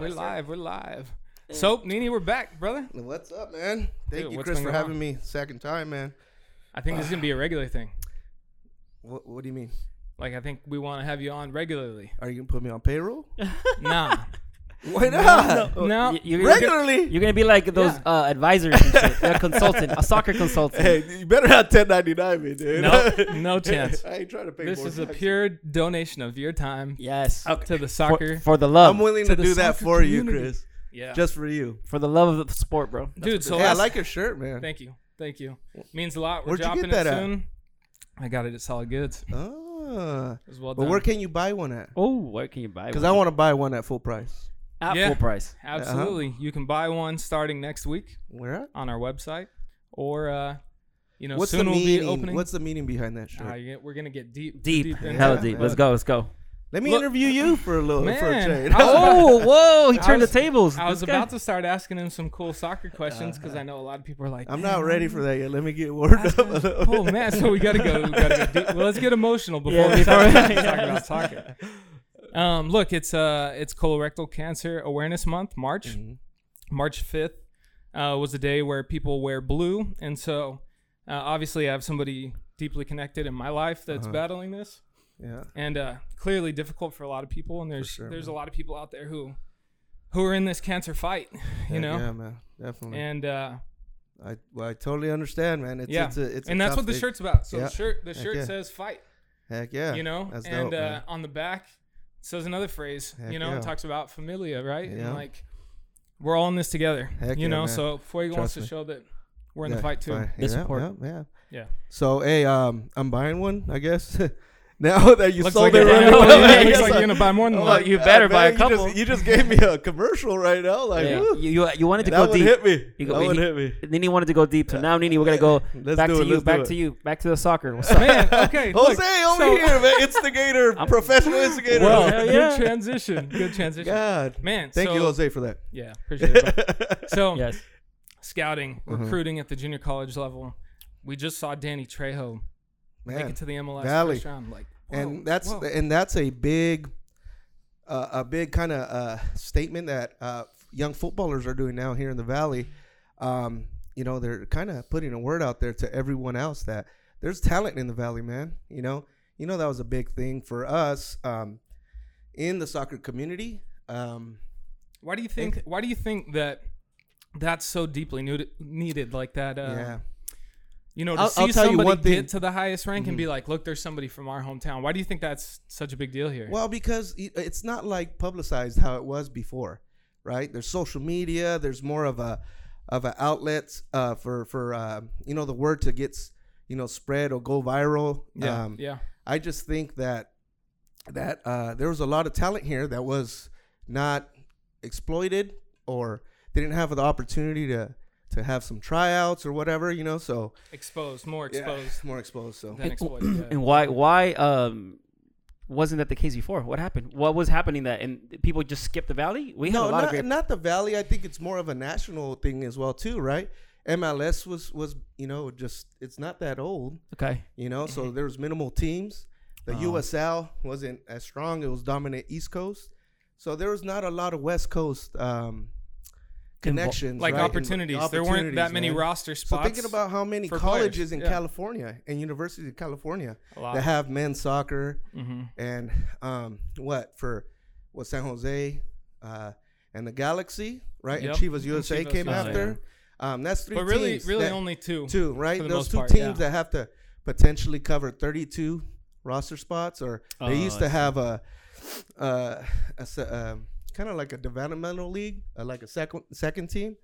We're live. We're live. Soap, Nini, we're back, brother. What's up, man? Thank Dude, you, what's Chris, been for going having on? me second time, man. I think this is gonna be a regular thing. What, what do you mean? Like, I think we want to have you on regularly. Are you gonna put me on payroll? Nah, Why not? no. You- You're, Regularly. You're gonna be like those Yeah. uh, advisors, a consultant, a soccer consultant. Hey, you better have 1099 me, dude. No, no chance. I ain't trying to pay for This more is a pure donation of your time Yes, to the soccer. for the love, I'm willing to to do that soccer for you. Chris. yeah, Just for you. for the love of the sport, bro. dude. So hey, I like your shirt, man. Thank you, thank you. Means a lot. We're Where'd you dropping get that it at? soon. I got it at Solid Goods. Ah. It was well But where can you buy one at? Oh, where can you buy? One? Because? I want to buy one at full price. At Yeah. full price. Absolutely, you can buy one starting next week Where at? on our website, or uh, you know, What's soon the we'll be meaning? opening. What's the meaning behind that shirt? You get- we're gonna get deep, Deep, into hella deep. Let's go. Let's go. Let me Look- interview you for a little for a Man, trade. Oh, whoa! He turned was- the tables. I was about to start asking him some cool soccer questions because I know a lot of people are like, I'm not ready for that yet. Let me get warmed Ask up a little. Oh man, so we gotta go. We gotta go deep. Well, let's get emotional before Yeah, we start before- talking about soccer. Um, look, it's uh, it's colorectal cancer awareness month, March. Mhm. March 5th uh, was a day where people wear blue. And so uh, obviously, I have somebody deeply connected in my life that's Uh-huh. battling this. Yeah. And uh, clearly difficult for a lot of people. And there's sure, there's man. a lot of people out there who who are in this cancer fight, you Heck know? Yeah, man. Definitely. And uh, I well, I totally understand, man. It's Yeah. it's a, it's and that's what the shirt's about. So Yeah. the shirt the Heck shirt yeah. says fight, Heck yeah. you know? That's and dope, uh, on the back it says another phrase, Heck you know, yeah. it talks about familia, right? Yeah. And like we're all in this together, Heck you yeah, know? man. So Fuego wants Trust to show that we're in Yeah, the fight too. fine. They yeah, support. Yeah, yeah. Yeah. So hey, um, I'm buying one. I guess now that you Looks sold like it you're- right yeah, away, yeah, looks like you're gonna buy more than I'm one. like, You "Ah, better buy a man, you just- couple." You just, gave me a commercial right now. Like, Yeah. You, you you wanted to that go would deep. hit me. You go- that would he- hit me. Nini wanted to go deep. So now, Nini, we're gonna go Let's back do to it, you. let's do Back it. to you. Back to the soccer. What's up? Man, okay. look, Jose over so- here, man. Instigator, professional instigator. Well, Hell good transition. Good transition. God. Man, Thank so, you, Jose, for that. Yeah, appreciate it. so, Yes. scouting, Mhm. recruiting at the junior college level. We just saw Danny Trejo make it to the MLS Valley. first round. Like, whoa, and that's whoa. and that's a big uh, a big kind of uh, statement that uh, young footballers are doing now here in the valley um, you know they're kind of putting a word out there to everyone else that there's talent in the valley man you know you know that was a big thing for us um, in the soccer community um, why do you think? Why do you think that that's so deeply needed? Needed like that? Uh, yeah You know, to I'll- see I'll tell you somebody one thing- get to the highest rank and be like, "Look, there's somebody from our hometown." Why do you think that's such a big deal here? Well, because it- it's not like publicized how it was before, right? There's social media. There's more of a of an outlet uh, for for uh, you know the word to get s- you know spread or go viral. yeah, Um, yeah, I just think that that uh, there was a lot of talent here that was not exploited or they didn't have the opportunity to to have some tryouts or whatever, you know. So exposed, more yeah, exposed more exposed. So than exploited. Yeah. And why why um wasn't that the case before? What happened? What was happening that and people just skipped the valley? We no, had a lot not, of great. not the valley. I think it's more of a national thing as well too, right? MLS was was you know just it's not that old, Okay. you know. So there was minimal teams. The Oh. USL wasn't as strong. It was dominant East Coast. So there was not a lot of West Coast um, connections, like right? And opportunities. There weren't that many man. roster So spots. thinking about how many colleges players, in yeah. California and universities in California that have men's soccer, hmm and um, what for what San Jose uh, and the Galaxy, right? Yep. And Chivas And USA Chivas came after. Um, that's three But really, really that- only two. two, right? Those two part, teams yeah. that have to potentially cover 32 roster spots, or they Oh, used to have a, uh, a um, kind of like a developmental league, uh, like a second second team,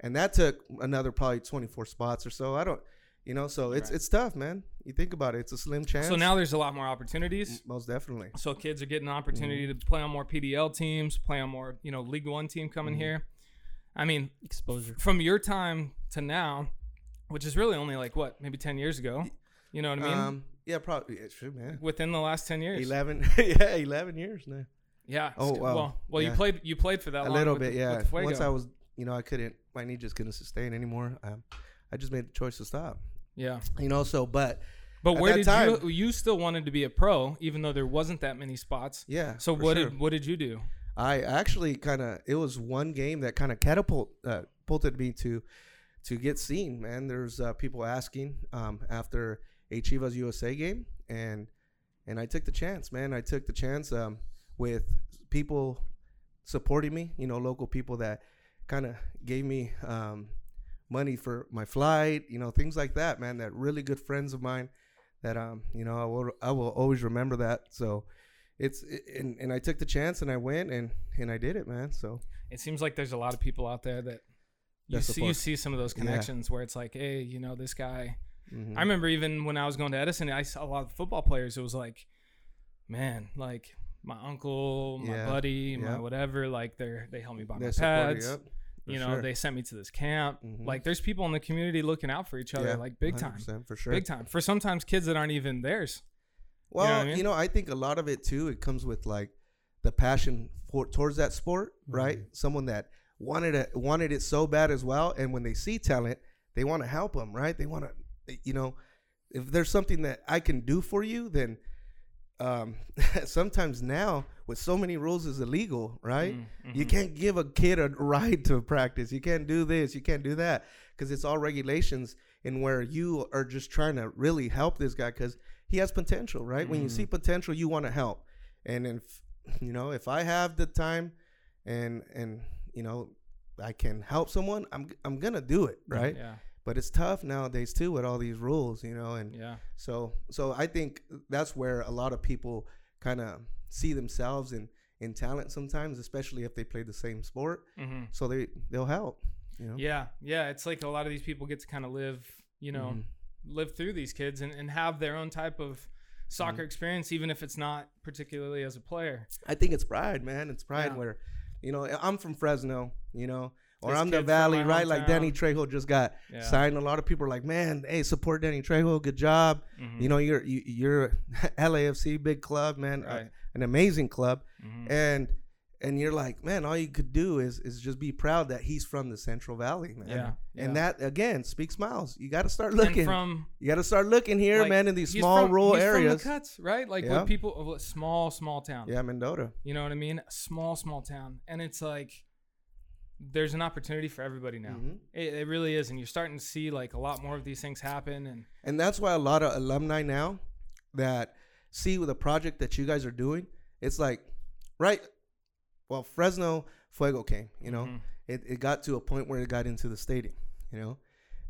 and that took another probably 24 spots or so. I don't, you know, so it's Right. it's tough, man. You think about it, it's a slim chance. So now there's a lot more opportunities. most definitely. So kids are getting an opportunity to play on more PDL teams, play on more, you know, League One team coming Mhm. here. I mean, Exposure. from your time to now, which is really only like what, maybe ten years ago. You know what I mean? Um, yeah, probably. Yeah, sure, man. Within the last ten years. 11, yeah, 11 years now. Yeah. Oh, wow. Well, well, you played. You played for that a little bit, yeah. with. Once I was, you know, I couldn't, my knee just couldn't sustain anymore. Um, I just made the choice to stop. yeah. You know, so but But where did time- you? You still wanted to be a pro, even though there wasn't that many spots. yeah. So what sure. did what did you do? I actually kind of it was one game that kind of catapult uh, catapulted me to to get seen. Man, there's uh, people asking um, after a Chivas USA game, and and I took the chance. Man, I took the chance um, with people supporting me. You know, local people that kind of gave me um, money for my flight. You know, things like that. Man, that really good friends of mine that um you know I will I will always remember that. So it's and, and I took the chance and I went and and I did it, man. So It seems like there's a lot of people out there that you see, you see some of those Yeah. connections where it's like, hey, you know, this guy. mhm. I remember even when I was going to Edison, I saw a lot of football players. It was like, man, like my uncle, my Yeah. buddy, my Yeah. whatever. Like they're they help me buy my They you, pads. yep, you know, sure. they sent me to this camp. Mhm. Like there's people in the community looking out for each other, Yeah, like big time, for sure. big time. For sometimes kids that aren't even theirs. Well, what I mean? you know, I think a lot of it too. It comes with like the passion for towards that sport, right? Mm-hmm. Someone that wanted it wanted it so bad as well, and when they see talent, they want to help them, right? They want to, you know, if there's something that I can do for you, then um, sometimes now with so many rules is illegal, right? Mm, You mhm. can't give a kid a ride to practice. You can't do this. You can't do that because it's all regulations and where you are just trying to really help this guy because he has potential, right? When you see potential, you want to help. And if you know, if I have the time and and you know, I can help someone, I'm I'm gonna do it, right? Yeah, But it's tough nowadays too with all these rules, you know, and yeah. so so I think that's where a lot of people kind of see themselves in in talent sometimes, especially if they play the same sport. hmm So they they'll help. You know. Yeah, yeah. It's like a lot of these people get to kind of live, you know, Mhm. live through these kids and, and have their own type of soccer Mm-hmm. experience, even if it's not particularly as a player. I think it's pride, man. It's pride Yeah. where, you know, I'm from Fresno, you know, or This I'm the Valley, right? Like Danny. Trejo just got Yeah. signed. A lot of people are like, man, hey, support Danny Trejo. Good job. Mhm. You know, you're you, you're LAFC, big club, man, uh, an amazing club, Mhm. and and you're like, man, all you could do is is just be proud that he's from the Central Valley, man. Yeah, And yeah. that again speaks miles. You got to start And looking. from you got to start looking here, like, man, in these small from- rural areas. from the cuts, right? Like Yeah. people, of a small, small town. yeah, Mendota. You know what I mean? Small, small town, and it's like there's an opportunity for everybody now. Mhm. It, it really is, and you're starting to see like a lot more of these things happen. And And that's why a lot of alumni now that see with the project that you guys are doing, it's like, right? Well, Fresno Fuego came, you know, Mhm. it, it got to a point where it got into the stadium, you know,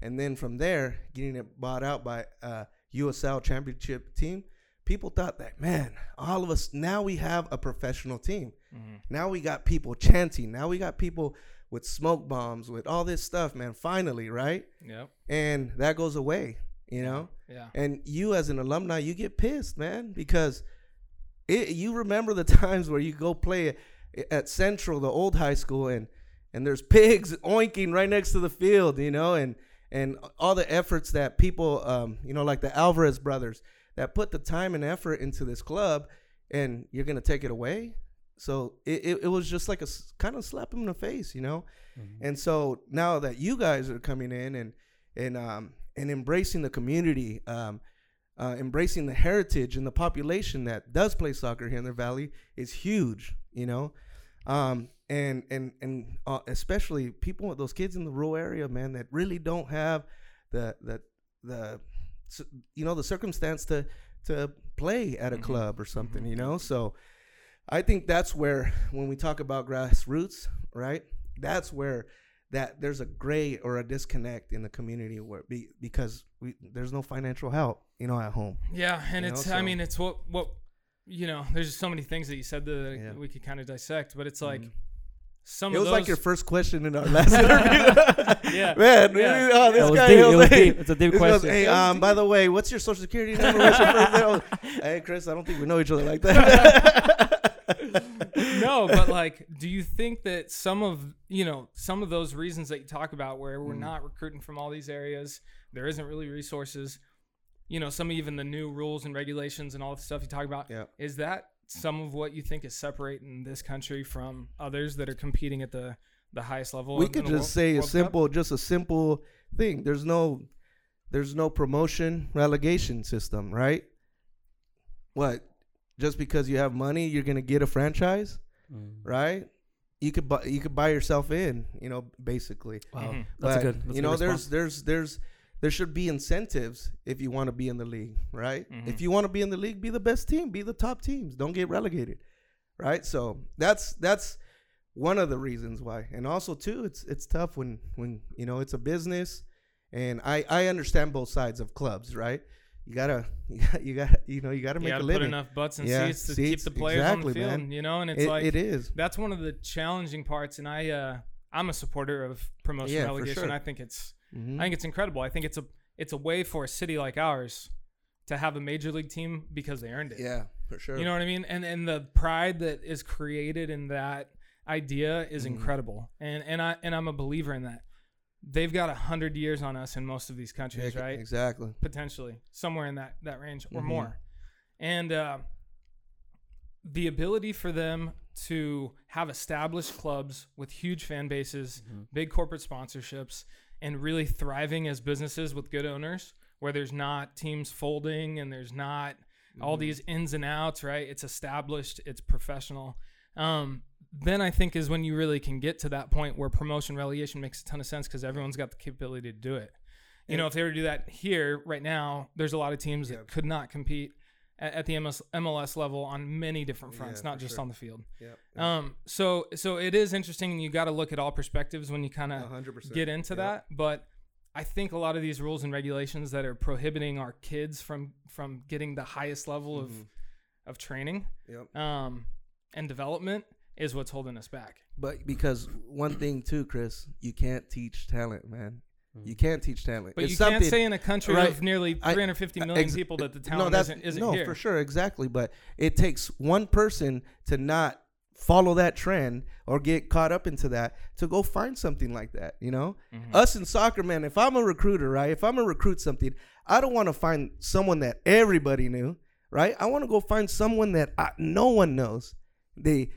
and then from there, getting it bought out by uh, USL championship team, people thought that, man, all of us, now we have a professional team. Mhm. Now we got people chanting. Now we got people with smoke bombs, with all this stuff, man, finally, right? Yep. And that goes away, you know? Yeah. And you, as an alumni, you get pissed, man, because it, you remember the times where you go play at Central, the old high school, and and there's pigs oinking right next to the field, you know, and and all the efforts that people, um, you know, like the Alvarez brothers, that put the time and effort into this club, and you're gonna take it away. So it, it, it was just like a kind of slap him in the face, you know. And so now that you guys are coming in and and um and embracing the community, um, uh, embracing the heritage and the population that does play soccer here in the valley is huge, you know. Um, and and and uh, especially people, with those kids in the rural area, man, that really don't have the the the you know the circumstance to to play at a Mhm. club or something, Mhm. you know. So I think that's where when we talk about grassroots, right? That's where that there's a gray or a disconnect in the community where be, because we there's no financial help, you know, at home. Yeah, and You it's know, I mean it's what what you know. There's just so many things that you said that Yeah. we could kind of dissect, but it's like Mhm. some It was those. like your first question in our last interview. Yeah. man. Yeah. really, oh, this It was guy deep. It was was like- deep. It's a deep this goes, question. hey, It was um, by the way, what's your social security number? What's your first name? hey, Chris, I don't think we know each other like that. No, but like, do you think that some of you know some of those reasons that you talk about, where we're Mhm. not recruiting from all these areas, there isn't really resources, you know, some even the new rules and regulations and all the stuff you talk about, Yeah. is that some of what you think is separating this country from others that are competing at the the highest level? we could just World- say a World Cup? simple, just a simple thing. There's no, there's no promotion relegation system, right? What? Just because you have money, you're gonna get a franchise? Mm. right? You could buy you could buy yourself in, you know, basically. Wow, Mhm. that's a good. That's you know, good there's there's there's there should be incentives if you want to be in the league, right? Mhm. If you want to be in the league, be the best team, be the top teams. Don't get relegated, right? So that's that's one of the reasons why. And also too, it's it's tough when when you know it's a business, and I I understand both sides of clubs, right? You gotta you gotta you, gotta, you know you gotta You make got a to put enough butts and Yeah, seats to seats, keep the players on the field. man. You know, and it's It- like it is. that's one of the challenging parts. And I, uh, I'm a supporter of promotion Yeah, relegation. sure. I think it's, Mhm. I think it's incredible. I think it's a, it's a way for a city like ours to have a major league team because they earned it. yeah, for sure. You know what I mean? And and the pride that is created in that idea is Mhm. incredible. And and I and I'm a believer in that. They've got a hundred years on us in most of these Yeah, countries, right? Exactly. potentially somewhere in that that range or Mhm. more and uh, the ability for them to have established clubs with huge fan bases Mhm. big corporate sponsorships and really thriving as businesses with good owners where there's not teams folding and there's not all Mhm. these ins and outs right it's established it's professional um, then i think is when you really can get to that point where promotion relegation makes a ton of sense because everyone's got the capability to do it you And- know, if they were to do that here right now, there's a lot of teams Yeah. that could not compete at, at the MS, MLS level on many different fronts, Yeah, not just sure. on the field. Yeah. Um, so so it is interesting, and you got to look at all perspectives when you kind of get into that. But I think a lot of these rules and regulations that are prohibiting our kids from from getting the highest level of Mhm. of training Yep. um, and development is what's holding us back. But because one thing too, Chris, you can't teach talent, man. Mm. You can't teach talent. But It's you can't say in a country right, of nearly I- 350 uh, million ex- people that the no, talent that's isn't, isn't no here. for sure, exactly. But it takes one person to not follow that trend or get caught up into that to go find something like that. You know, Mhm. us in soccer, man. If I'm a recruiter, right? If I'm a recruit something, I don't want to find someone that everybody knew, right? I want to go find someone that I, no one knows. They,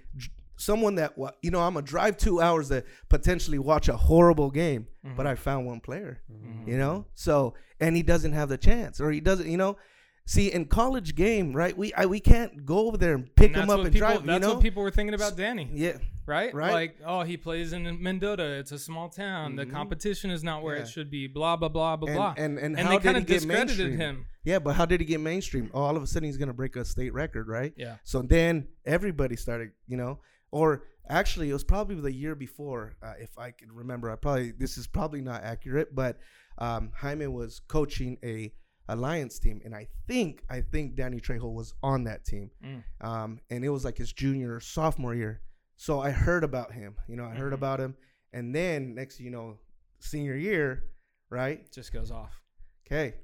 someone that you know, I'm gonna drive two hours to potentially watch a horrible game, but Mhm. I found one player Mhm. you know so and he doesn't have the chance or he doesn't you know see in college game right we I, we can't go over there and pick And him up and people, drive you That's know what people were thinking about Danny, yeah right? right. Like, oh, he plays in Mendota. It's a small town. The Mhm. competition is not where Yeah. it should be. Blah blah blah blah blah. and, and and And how they kind of discredited mainstream him. yeah but how did he get mainstream oh, all of a sudden he's gonna break a state record right Yeah. so then everybody started you know or actually it was probably the year before uh, if i can remember i probably this is probably not accurate but um, Jaime was coaching a alliance team and i think i think danny trejo was on that team Mm. um, and it was like his junior or sophomore year so i heard about him you know i heard Mhm. about him and then next you know senior year right Just goes off. Okay.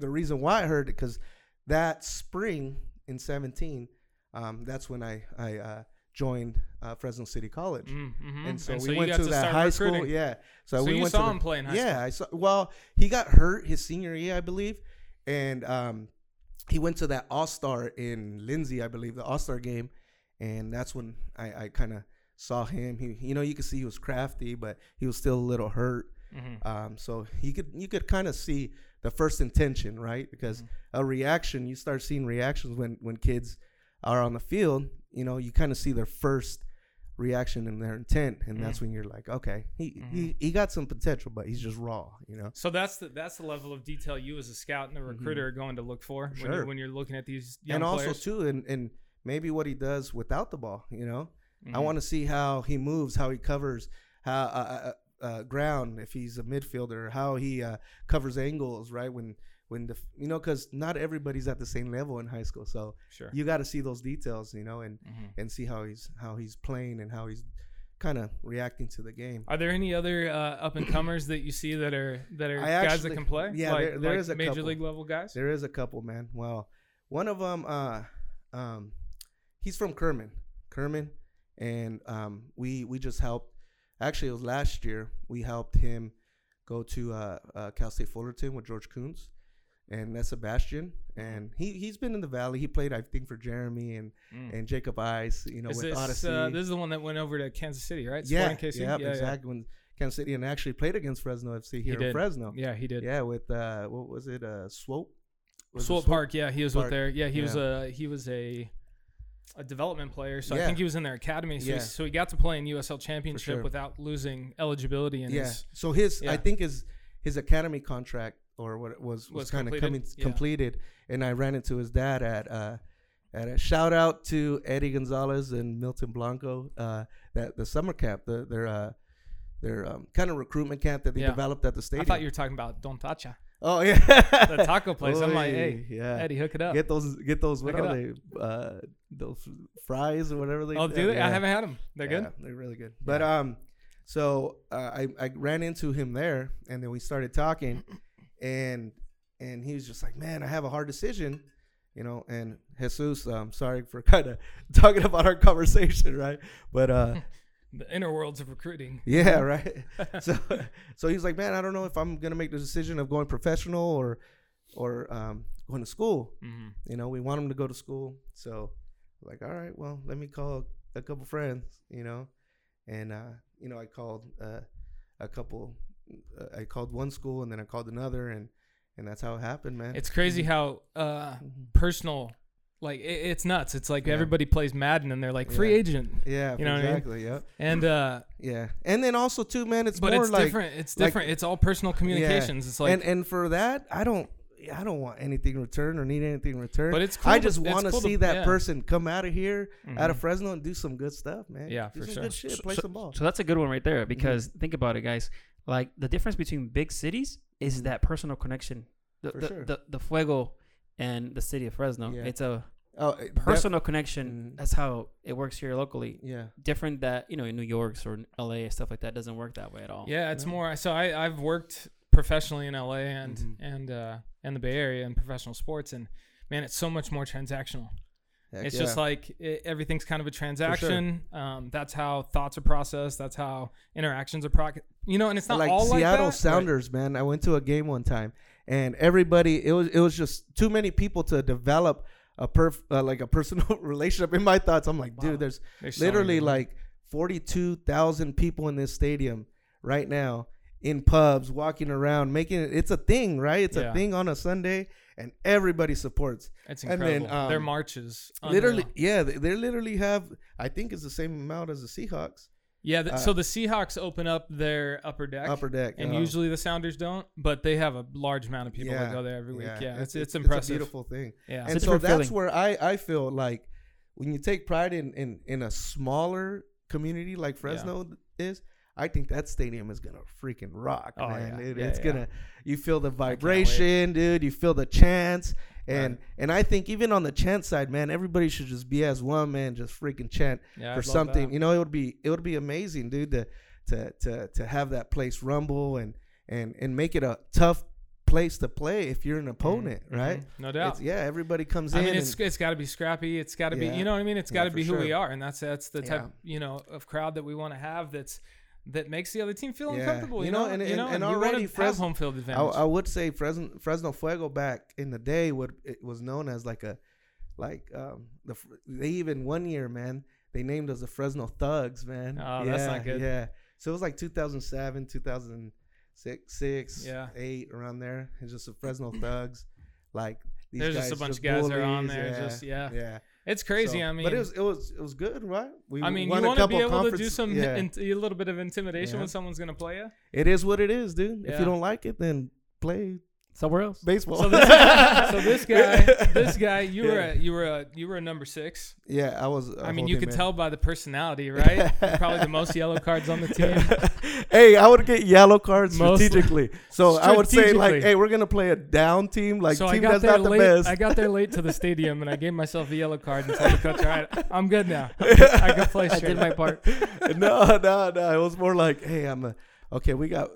The reason why I heard it because that spring in 17, um, that's when I I uh, joined uh, Fresno City College, Mm, mhm. and so And we you went to to that high recruiting. school. Yeah. So, So we you went saw to him play in high yeah, school. I saw. Well, he got hurt his senior year, I believe, and um, he went to that All Star in Lindsay, I believe, the All Star game, and that's when I, I kind of saw him. He, you know, you could see he was crafty, but he was still a little hurt. Mhm. Um, so you could you could kind of see the first intention, right? Because Mhm. a reaction, you start seeing reactions when when kids are on the field. You know, you kind of see their first reaction and their intent, and that's when you're like, okay, he, he he got some potential, but he's just raw, you know. So that's the that's the level of detail you as a scout and a recruiter are going to look for when, Mm-hmm. You're, when you're looking at these young and also players. too, and and maybe what he does without the ball, you know. I Mhm. want to see how he moves, how he covers, how uh, uh, uh, ground if he's a midfielder, how he uh, covers angles, right? When when the you know, because not everybody's at the same level in high school, so sure. you got to see those details, you know, and Mhm. and see how he's how he's playing and how he's kind of reacting to the game. Are there any other uh, up and comers that you see that are that are I guys actually- that can play? yeah, like, there- there like is a major couple. league level guys. There is a couple, man. Well, one of them, uh, um, he's from Kerman, Kerman, and um, we we just helped. Actually, it was last year. We helped him go to uh, uh, Cal State Fullerton with George Kuntz, and that's Sebastian. And he he's been in the Valley. He played, I think, for Jeremy and Mm. and Jacob Ice. You know, Is with this Odyssey. uh, this is the one that went over to Kansas City, right? yeah, Sporting KC? yeah, yeah, exactly. When Kansas City and actually played against Fresno FC He here in did. Fresno. Yeah, yeah he did. Yeah, with uh, what was it? Uh, Swope. Was it Swope Park, yeah, he was Park. with there. Yeah, he was a he was a a development player, so I think he was in their academy. So, Yeah. he, so he got to play in USL Championship sure. without losing eligibility. And yeah. his, So his, I think his his academy contract or what it was was, Was kind of coming Yeah. completed, and I ran into his dad at uh at a shout out to Eddie Gonzalez and Milton Blanco uh that the summer camp the their uh their um, kind of recruitment camp that they Yeah. developed at the stadium. I thought you were talking about Don Tacha, oh yeah, the taco place. I'm like, hey, yeah. Eddie, hook it up. Get those, get those. What are they? Uh, those fries or whatever they. oh, do they? yeah. I haven't had them. They're good. They're really good. But um, so uh, I I ran into him there, and then we started talking, and and he was just like, "Man, I have a hard decision," you know. And Jesus, I'm sorry for kind of talking about our conversation, right? But uh, The inner worlds of recruiting. yeah, right. so so he's like, "Man, I don't know if I'm gonna make the decision of going professional or or um, going to school." hmm You know, we want him to go to school. So, like, all right, well, let me call a couple friends, you know. And, uh, you know, I called uh, a couple, I called one school and then I called another. And, and that's how it happened, man. It's crazy how uh, Mhm. personal, like it, it's nuts. It's like Yeah. everybody plays Madden and they're like free Yeah. agent, yeah, you know what I mean? exactly. Yep. and uh, Yeah. And then also, too, man, it's but more it's like, different. It's like- different. it's all personal communications. It's like, and, and for that, I don't, I don't want anything returned or need anything returned. but it's cool. I just it's want to cool see that yeah. person come out of here, out of. Fresno, and do some good stuff, man. Yeah, do for some sure. good shit. Play some ball. So that's a good one right there Mm-hmm. because think about it, guys. Like the difference between big cities is Mhm. that personal connection. The For the, sure. the, the Fuego and the city of Fresno. Yeah. It's a Oh, it def- personal connection. Mhm. That's how it works here locally. Yeah. Different that you know in New York's or LA and stuff like that doesn't work that way at all. Yeah, it's No. more. So I I've worked professionally in LA and Mhm. and uh and the Bay Area in professional sports, and man, it's so much more transactional. Heck it's yeah. just like it, everything's kind of a transaction. Um, that's how thoughts are processed. That's how interactions are pro. You know, and it's not like all Seattle like Sounders, man. I went to a game one time, and everybody it was it was just too many people to develop a perf uh, like a personal relationship. In my thoughts, I'm like, Wow. dude, there's literally like forty two thousand people in this stadium right now in pubs, walking around, making it. It's a thing, right? It's Yeah. a thing on a Sunday, and everybody supports. it's and then, incredible. Their um, marches, Literally, unreal. yeah, they, they literally have. I think it's the same amount as the Seahawks Yeah. th- uh, so the Seahawks open up their upper deck. upper deck, and uh, usually the Sounders don't, but they have a large amount of people Yeah, that go there every week. Yeah, it's, it's, a impressive. beautiful thing. yeah, and so that's feeling. where I, I feel like when you take pride in, in, in a smaller community like Fresno is, I think that stadium is gonna freaking rock, Oh, man. yeah. It- Yeah, it's yeah. gonna you feel the vibration, dude. You feel the chants, and Right. and I think even on the chant side, man, everybody should just be as one man, just freaking chant yeah, for something. that. You know, it would be it would be amazing, dude, to to to to have that place rumble and and and make it a tough place to play if you're an opponent, Mhm, right? No doubt. It's, yeah, everybody comes I in. I mean, it's it's got to be scrappy. It's got to be, you know what I mean. It's got to for be who we are, and that's that's the type, Yeah. you know, of crowd that we want to have. That's that makes the other team feel Yeah. uncomfortable. You know, know, and- you know, and wanna already have Fres- home field I, advantage. I would say Fresno Fresno Fuego back in the day what it was known as like a like um the they even one year man they named us the Fresno Thugs man. Oh, that's not good. Yeah, so it was like 2007, 2006, six, Yeah. eight around there. It's just the Fresno Thugs. Like these There's guys just a bunch of guys that are on there. Yeah, Just yeah, yeah. It's crazy. So- I mean, but it was it was it was good, right? We I mean, won you a want to couple be able to do some Yeah. in, a little bit of intimidation Yeah. when someone's gonna play you. it is what it is, dude. If you don't like it, then play Somewhere else. baseball. So this, so this guy, this guy, you were Yeah. a, you were a you were a number six. yeah, I was. I mean, you could tell by the personality, right? Probably the most yellow cards on the team. hey, I would get yellow cards strategically. So I would say like, hey, we're gonna play a down team, like so I team got that's there not the late. best. I got there late to the stadium, and I gave myself a yellow card and told the coach, "All right, I'm good now. I can play I straight." did my part. no, no, no. It was more like, hey, I'm a okay. We got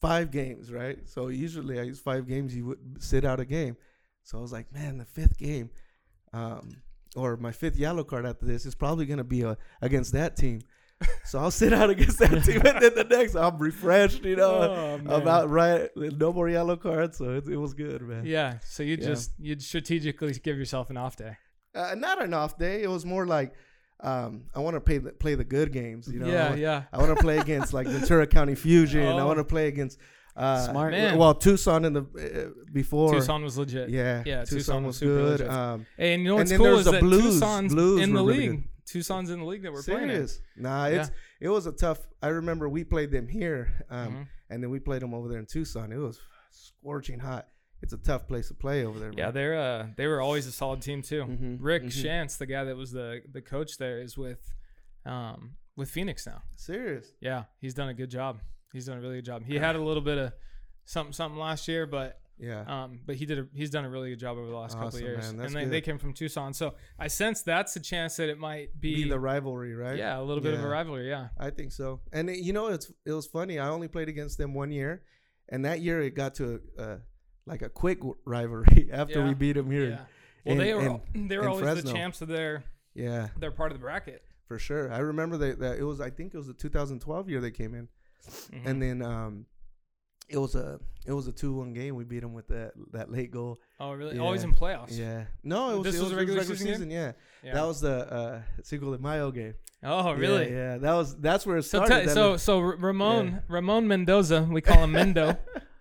five games, right? So usually I use five games. You would sit out a game. So I was like, man, the fifth game, um, or my fifth yellow card after this is probably gonna be a, against that team. So I'll sit out against that team, and then the next I'm refreshed. You know, Oh, man. I'm out right. No more yellow cards, so it, it was good, man. Yeah. So you Yeah. just you'd strategically give yourself an off day. Uh, not an off day. It was more like um, I want to play the, play the good games. You know, I yeah, want- yeah. I want to play against like Ventura County Fusion. I Oh. want to play against Uh, Smart. Man. Well, Tucson in the uh, before. Tucson was legit. Yeah, Yeah, Tucson, Tucson was was super good. legit. Um, And you know And what's then cool is the that Blues. Tucson's Blues in the were really league. Tucson's in the league that we're playing in. Nah, it's it was a tough. I remember we played them here, um, Mhm. and then we played them over there in Tucson. It was scorching hot. It's a tough place to play over there. Yeah, they're uh they were always a solid team too. Mhm, Rick mhm. Schantz, the guy that was the the coach there, is with um with Phoenix now. serious. Yeah, he's done a good job. He's done a really good job. He had a little bit of something something last year, but Yeah, um but he did a, he's done a really good job over the last couple Awesome, of years. and they, they came from Tucson, so I sense that's a chance that it might be, be the rivalry, right? yeah a little bit of a rivalry. Yeah, I think so. And it, you know, it's it was funny. I only played against them one year, and that year it got to a, uh, like a quick rivalry after Yeah. we beat them here. yeah. Well, in- they were in- they were always Fresno. the champs of their Yeah, their part of the bracket. for sure. I remember that, that it was. I think it was the 2012 year they came in, Mhm. and then um, it was a it was a two one game. We beat them with that that late goal. oh really? yeah. Always in playoffs. Yeah, no, it was This it was a it regular season game? Yeah. Yeah. that was the uh, Cinco de Mayo game. oh really? Yeah, that was that's where it So, started. te- that so, so Ramon, Ramon Mendoza, we call him Mendo,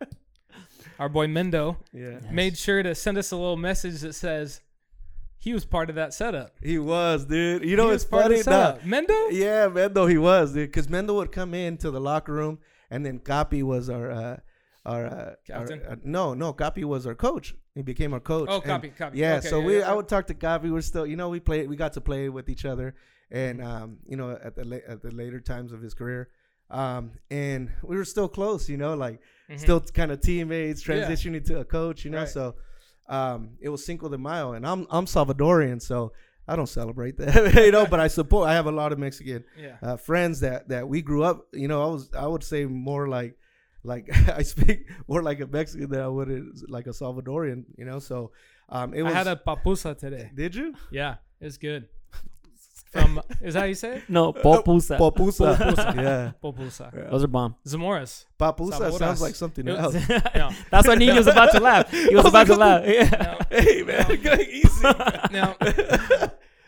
our boy Mendo, yeah, Yes. made sure to send us a little message that says he was part of that setup. he was, dude. You know, he it's was part of funny. the Nah, setup. Mendo? Yeah, Mendo, he was, dude. Because Mendo would come into the locker room, and then Capi was our, uh, our, uh, Captain? our- uh, no, no, Capi was our coach. He became our coach. Oh, And- copy, copy. Yeah, Okay, so we, yeah. I would talk to Capi. We're still, you know, we played, we got to play with each other, and um, you know, at the la- at the later times of his career, um, and we were still close, you know, like Mhm. still kind of teammates, Yeah. transitioning to a coach, you know. Right. So um, it was Cinco de Mayo, and I'm I'm Salvadorian, so I don't celebrate that, you know. But I support. I have a lot of Mexican Yeah. uh, friends that that we grew up. You know, I was I would say more like like I speak more like a Mexican than I would like a Salvadorian. You know, so um, it was. I had a papusa today. did you? Yeah, it's good. From is that how you say it? No, popusa. Papusa. Papusa. yeah. Papusa. Those are bomb. Zamoras. Papusa Saboras. sounds like something It else. No. That's why Nino was about to laugh. He was, was about like, to laugh. Yeah. No. hey man, going easy. Now,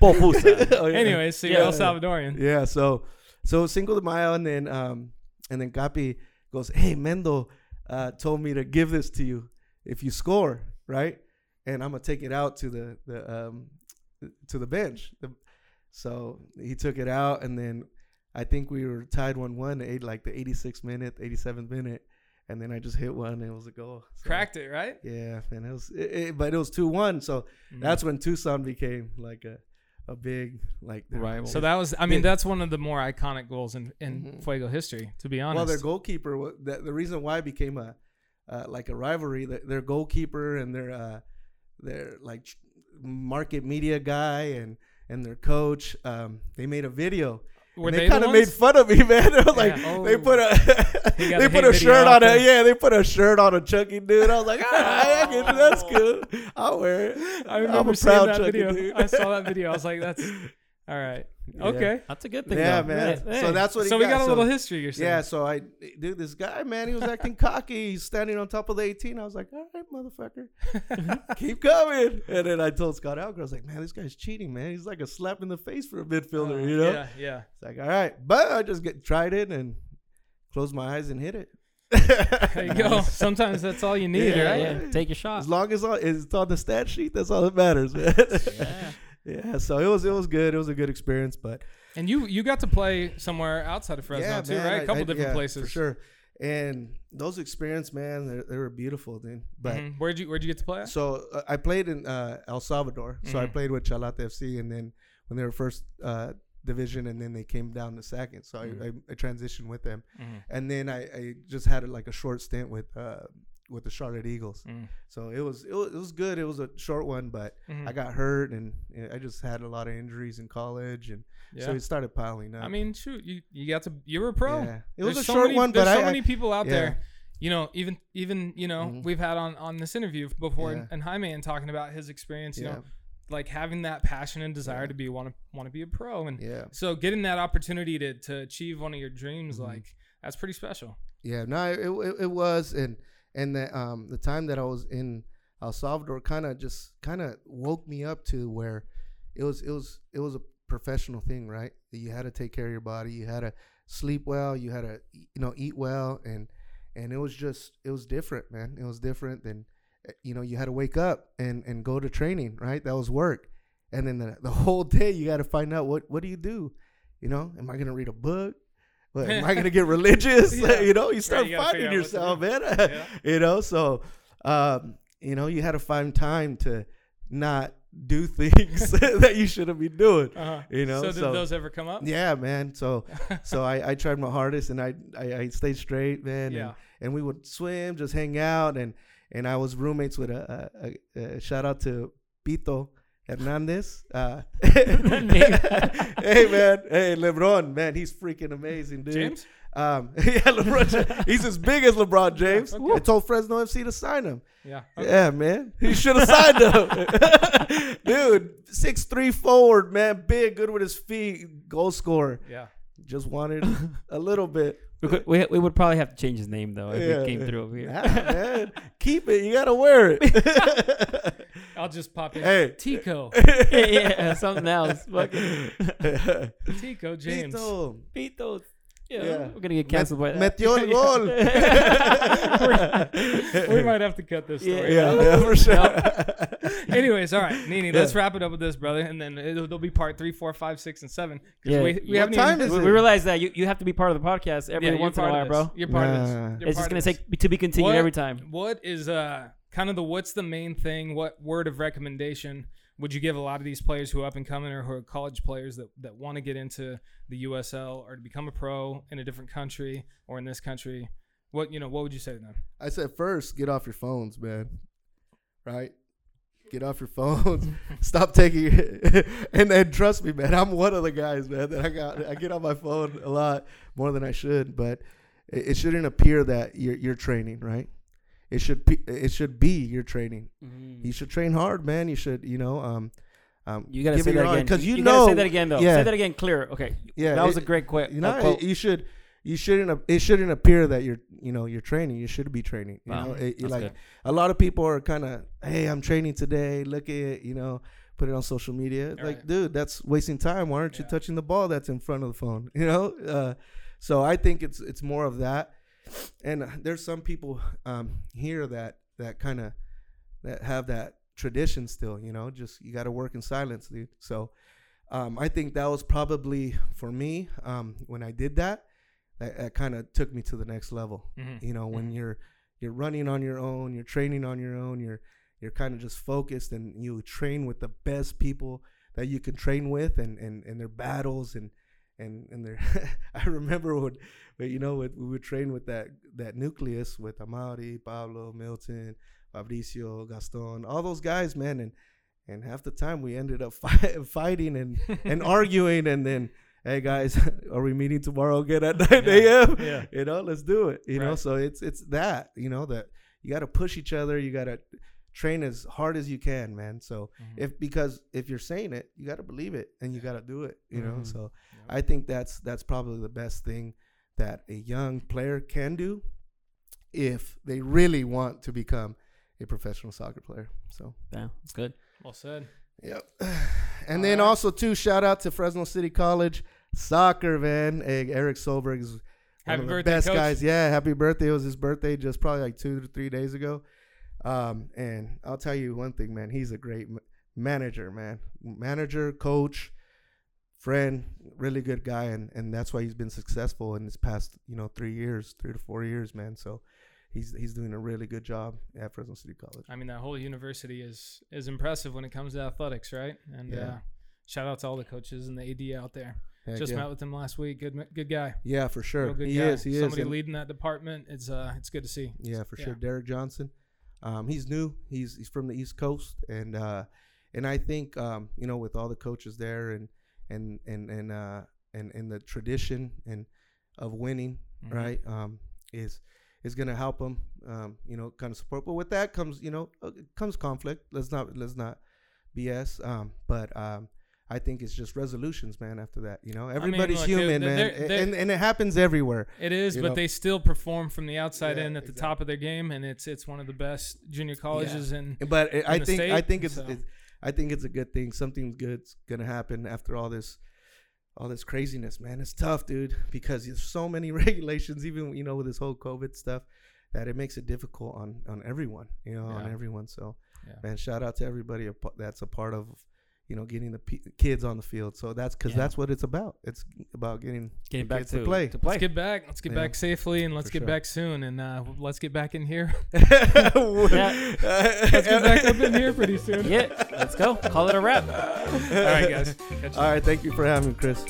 Popusa. Oh, yeah. anyways, so you're Yeah. El Salvadorian. Yeah, so so Cinco de Mayo, and then um and then Capi goes, "Hey, Mendo uh, told me to give this to you if you score, right? And I'm gonna take it out to the the um to the bench." The, so he took it out, and then I think we were tied one one, eight like the 86th minute, 87th minute, and then I just hit one, and it was a goal. So, Cracked it, right? Yeah, and it was, it, it, but it was two one, so Mhm. that's when Tucson became like a a big like Rival. So that was, I mean, Yeah. that's one of the more iconic goals in, in Mhm. Fuego history, to be honest. Well, their goalkeeper. The, the reason why it became a uh, like a rivalry. The, their goalkeeper and their uh, their like market media guy and and their coach. Um, they made a video. Were they they kind of made fun of me, man. It was like Yeah. they Oh. put a they put a shirt on it. Yeah, they put a shirt on a Chucky dude. I was like, all right, I get it. That's cool. I'll wear it. I I'm remember a seeing proud that Chucky video. dude. I saw that video. I was like, that's all right. Yeah. Okay. That's a good thing. Yeah, though. man. Hey, So that's what he So we got. got a So- little history. You're saying? Yeah, so I, dude, this guy, man, he was acting cocky. He's standing on top of the 18. I was like, all right, motherfucker, keep coming. And then I told Scott Alger, I was like, man, this guy's cheating, man. He's like a slap in the face for a midfielder, Uh, you know? Yeah, yeah. It's like, all right, but I just get tried it and closed my eyes and hit it. There you go. Sometimes that's all you need, Yeah, right? yeah, take your shot. As long as it's on the stat sheet, that's all that matters, man. Yeah. Yeah, so it was it was good. It was a good experience, but And you you got to play somewhere outside of Fresno too, man, right? A couple I- different yeah, places. for sure. And those experiences, man, they, were beautiful, dude. But Mhm. Where'd you Where'd you get to play? At? So uh, I played in uh, El Salvador. So I Mhm. played with Chalata FC, and then when they were first uh, division, and then they came down to second. So Mhm. I, I, I transitioned with them, Mhm. and then I, I just had like a short stint with uh, with the Charlotte Eagles. Mm. So it was, it was it was good. It was a short one, but Mhm. I got hurt, and I just had a lot of injuries in college, and Yeah. so it started piling up. I mean, shoot, you you got to you were a pro. yeah, it was There's a so short many, one, There's but so I, many people out yeah. there. You know, even even you know Mhm. we've had on on this interview before, Yeah. and Jaime and talking about his experience. You know, like having that passion and desire Yeah. to be want to want to be a pro, and yeah. so getting that opportunity to to achieve one of your dreams, Mhm. like that's pretty special. Yeah, no, it, it, it was, and and the um the time that I was in El Salvador kind of just kind of woke me up to where it was it was it was a professional thing, right? That you had to take care of your body, you had to sleep well, you had to you know eat well, and and it was just it was different, man. It was different than eh, you know you had to wake up and and go to training, right? That was work, and then the the whole day you got to find out what what do you do, you know? Am I gonna read a book? What, am I gonna get religious? Yeah. you know, you start you gotta finding out what to yourself, man. Yeah. you know, so um, you know you had to find time to not do things that you shouldn't be doing. Uh-huh. You know, so did so- those ever come up? Yeah, man. So so I, I tried my hardest and I, I I stayed straight, man. Yeah. And, and we would swim, just hang out, and and I was roommates with a, a, a, a shout out to Pito Hernandez. Uh, hey man, hey LeBron, man, he's freaking amazing, dude. James? Um, yeah, LeBron. He's as big as LeBron James. Okay. I told Fresno FC to sign him. Yeah. Yeah, man. He should have signed him. Dude, six three forward, man. Big, good with his feet, goal scorer. Yeah. Just wanted a little bit. We, could- we, we would probably have to change his name though if Yeah. he came through over here. Nah, man. Keep it. You gotta wear it. I'll just pop in. hey. Tico. yeah, yeah, something else. Fucking Tico James. Pito. Pitos. Yeah, Yeah. we're gonna get canceled by that. Metió el gol. we might have to cut this story. yeah, out. yeah, for sure. Anyways, all right, Nini, Yeah. let's wrap it up with this, brother, and then it'll, it'll be part three, four, five, six, and seven. Yeah. we, we What haven't time even, is we, it? we realize that you, you have to be part of the podcast every yeah, once in a while, bro. You're part of this. You're It's just gonna this. take to be continued What- every time. What is uh kind of the what's the main thing? What word of recommendation would you give a lot of these players who are up and coming or who are college players that, that want to get into the USL or to become a pro in a different country or in this country? What you know, what would you say to them? I said first, get off your phones, man. Right? Get off your phones. Stop taking and then trust me, man. I'm one of the guys, man, that I got I get on my phone a lot more than I should, but it, it shouldn't appear that you're you're training, right? It should be it should be your training. You should train hard, man. You should, you know, um um You gotta give say that again because you, you know gotta say that again though. yeah. Say that again, clear. Okay, Yeah, that was it- a great quote. you know, uh, quote. you should you shouldn't it shouldn't appear that you're you know you're training. You should be training. You Wow, know, it, that's like good. a lot of people are kind of, hey, I'm training today. Look at it, you know, put it on social media. Like, Right. dude, that's wasting time. Why aren't you touching the ball that's in front of the phone? You know, uh, so I think it's it's more of that. And there's some people um, here that that kind of that have that tradition still. You know, just you got to work in silence, dude. So um, I think that was probably for me um, when I did that. That, that kind of took me to the next level Mhm. you know when Mhm. you're you're running on your own you're training on your own you're you're kind of just focused and you train with the best people that you can train with and and, and their battles and and and their i remember when, when you know when we would train with that that nucleus with amari pablo milton fabricio gaston all those guys man and and half the time we ended up fi- fighting and and arguing and then hey guys are we meeting tomorrow again at 9 a.m yeah. you know let's do it you know? So it's it's that you know that you got to push each other you got to train as hard as you can man so Mhm. if because if you're saying it you got to believe it and you got to do it you know Mhm. so Yeah. i think that's that's probably the best thing that a young player can do if they really want to become a professional soccer player so Yeah, that's good. Well said. Yep. And then Alright. also too, shout out to Fresno City College soccer, man. Eric Solberg is one Happy of the birthday, best Coach. guys. Yeah, happy birthday. It was his birthday just probably like two to three days ago. Um, and I'll tell you one thing, man. He's a great ma- manager, man. Manager, coach, friend, really good guy, and and that's why he's been successful in his past, you know, three years, three to four years, man. So. He's, he's doing a really good job at Fresno City College. I mean, that whole university is is impressive when it comes to athletics, right? And Yeah. uh, shout out to all the coaches and the AD out there. Heck Just yeah. met with him last week. Good, good guy. yeah, for sure. He guy. is. He is. Somebody leading that department. It's uh, it's good to see. Yeah, for Yeah. sure. Derek Johnson. Um, he's new. He's he's from the East Coast, and uh, and I think um, you know with all the coaches there, and and and and uh, and and the tradition and of winning, Mhm. right, um, is is gonna help him, um, you know, kind of support. But with that comes, you know, uh, comes conflict. Let's not let's not BS. Um, but um, I think it's just resolutions, man. After that, you know, everybody's look, they're- human, they're- man, they're- they're- and and it happens everywhere. It is, but know? they still perform from the outside Yeah, in at the top of their game, and it's it's one of the best junior colleges. in. But I in the think I think it's, so. it's I think it's a good thing. Something good's gonna happen after all this all this craziness, man. It's tough, dude, because there's so many regulations, even you know with this whole COVID stuff, that it makes it difficult on on everyone, you know, on everyone. So, Yeah. man, shout out to everybody that's a part of, you know, getting the p- kids on the field. So that's because Yeah. that's what it's about. It's about getting Getting the back kids to to play. To play. Let's get back. Let's get Yeah. back safely and let's For get sure. back soon. And uh, let's get back in here. let's Let's get back up in here pretty soon. yeah, let's go. Call it a wrap. All right, guys. Catch you All right, thank you for having me, Chris.